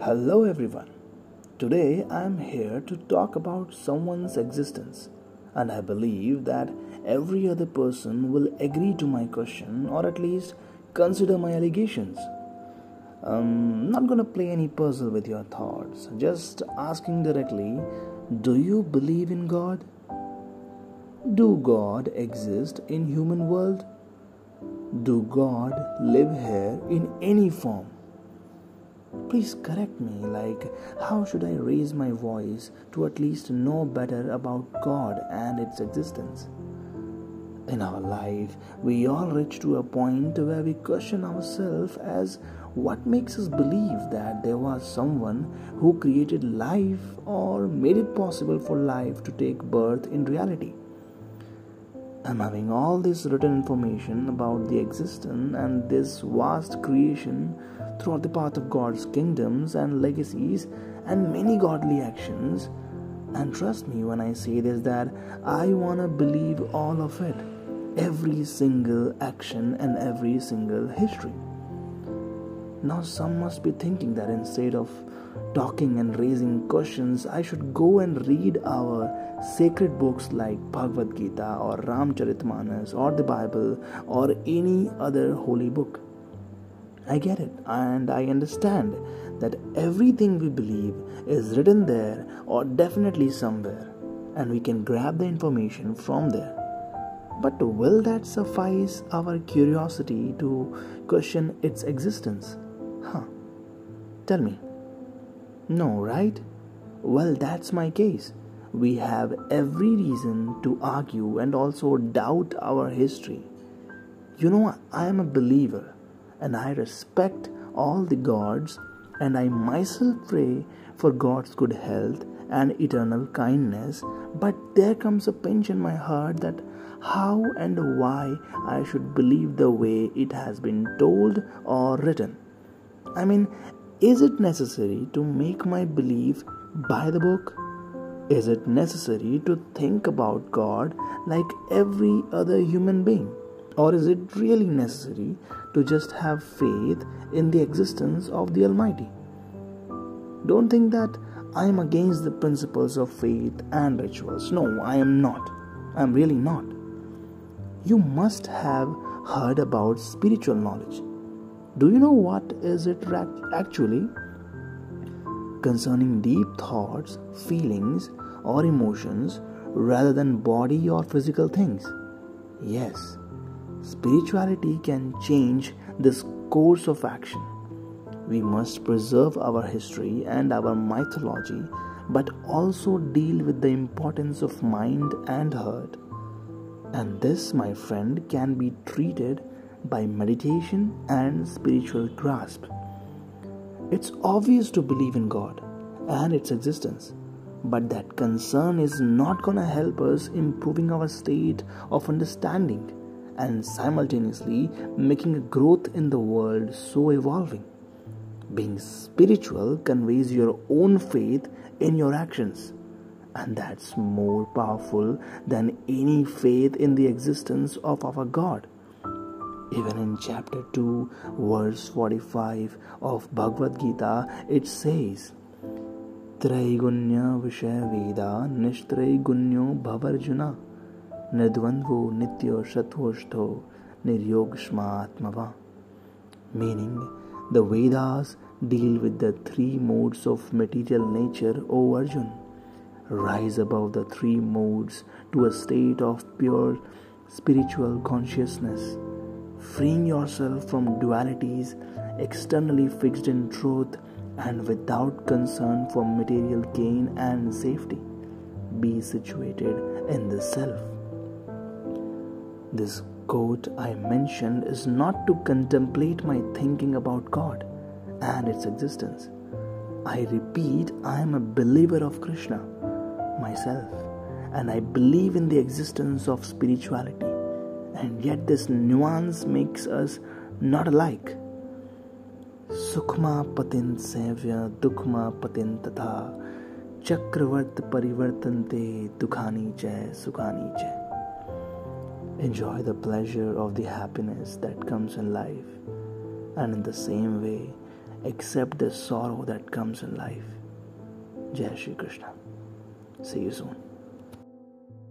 Hello, everyone. Today I am here to talk about someone's existence, and I believe that every other person will agree to my question or at least consider my allegations. I'm not gonna play any puzzle with your thoughts, just asking directly Do you believe in God? Do God exist in human world? Do God live here in any form? Please correct me, like, how should I raise my voice to at least know better about God and its existence? In our life, we all reach to a point where we question ourselves as what makes us believe that there was someone who created life or made it possible for life to take birth in reality. I'm having all this written information about the existence and this vast creation throughout the path of God's kingdoms and legacies and many godly actions. And trust me when I say this that I want to believe all of it, every single action and every single history. Now, some must be thinking that instead of talking and raising questions, I should go and read our sacred books like Bhagavad Gita or Ramcharitmanas or the Bible or any other holy book. I get it and I understand that everything we believe is written there or definitely somewhere and we can grab the information from there. But will that suffice our curiosity to question its existence? Huh. Tell me. No, right? Well, that's my case. We have every reason to argue and also doubt our history. You know, I am a believer and I respect all the gods, and I myself pray for God's good health and eternal kindness. But there comes a pinch in my heart that how and why I should believe the way it has been told or written. I mean, is it necessary to make my belief by the book? Is it necessary to think about God like every other human being? Or is it really necessary to just have faith in the existence of the Almighty? Don't think that I am against the principles of faith and rituals. No, I am not. I am really not. You must have heard about spiritual knowledge. Do you know what is it actually? Concerning deep thoughts, feelings, or emotions rather than body or physical things. Yes, Spirituality can change this course of action. We must preserve our history and our mythology, but also deal with the importance of mind and heart. And this, my friend, can be treated by meditation and spiritual grasp. It's obvious to believe in God and its existence, but that concern is not going to help us improving our state of understanding and simultaneously making a growth in the world so evolving. Being spiritual conveys your own faith in your actions, and that's more powerful than any faith in the existence of our God. Even in chapter 2, verse 45 of Bhagavad Gita, it says, Traigunya vishaya Veda Nishtraigunya Bhavarjuna Nidvandvo Nityo Shatvoshto Niryogshmatmava. Meaning, the Vedas deal with the three modes of material nature, O Arjun. Rise above the three modes to a state of pure spiritual consciousness freeing yourself from dualities externally fixed in truth and without concern for material gain and safety. Be situated in the self. This quote I mentioned is not to contemplate my thinking about God and its existence. I repeat, I am a believer of Krishna myself, and I believe in the existence of spirituality and yet this nuance makes us not alike. Sukma patin sevya dukma patin tatha chakravat parivartante dukhani jay sukhani jay. Enjoy the pleasure of the happiness that comes in life and in the same way accept the sorrow that comes in life. Jai Shri Krishna. See you soon.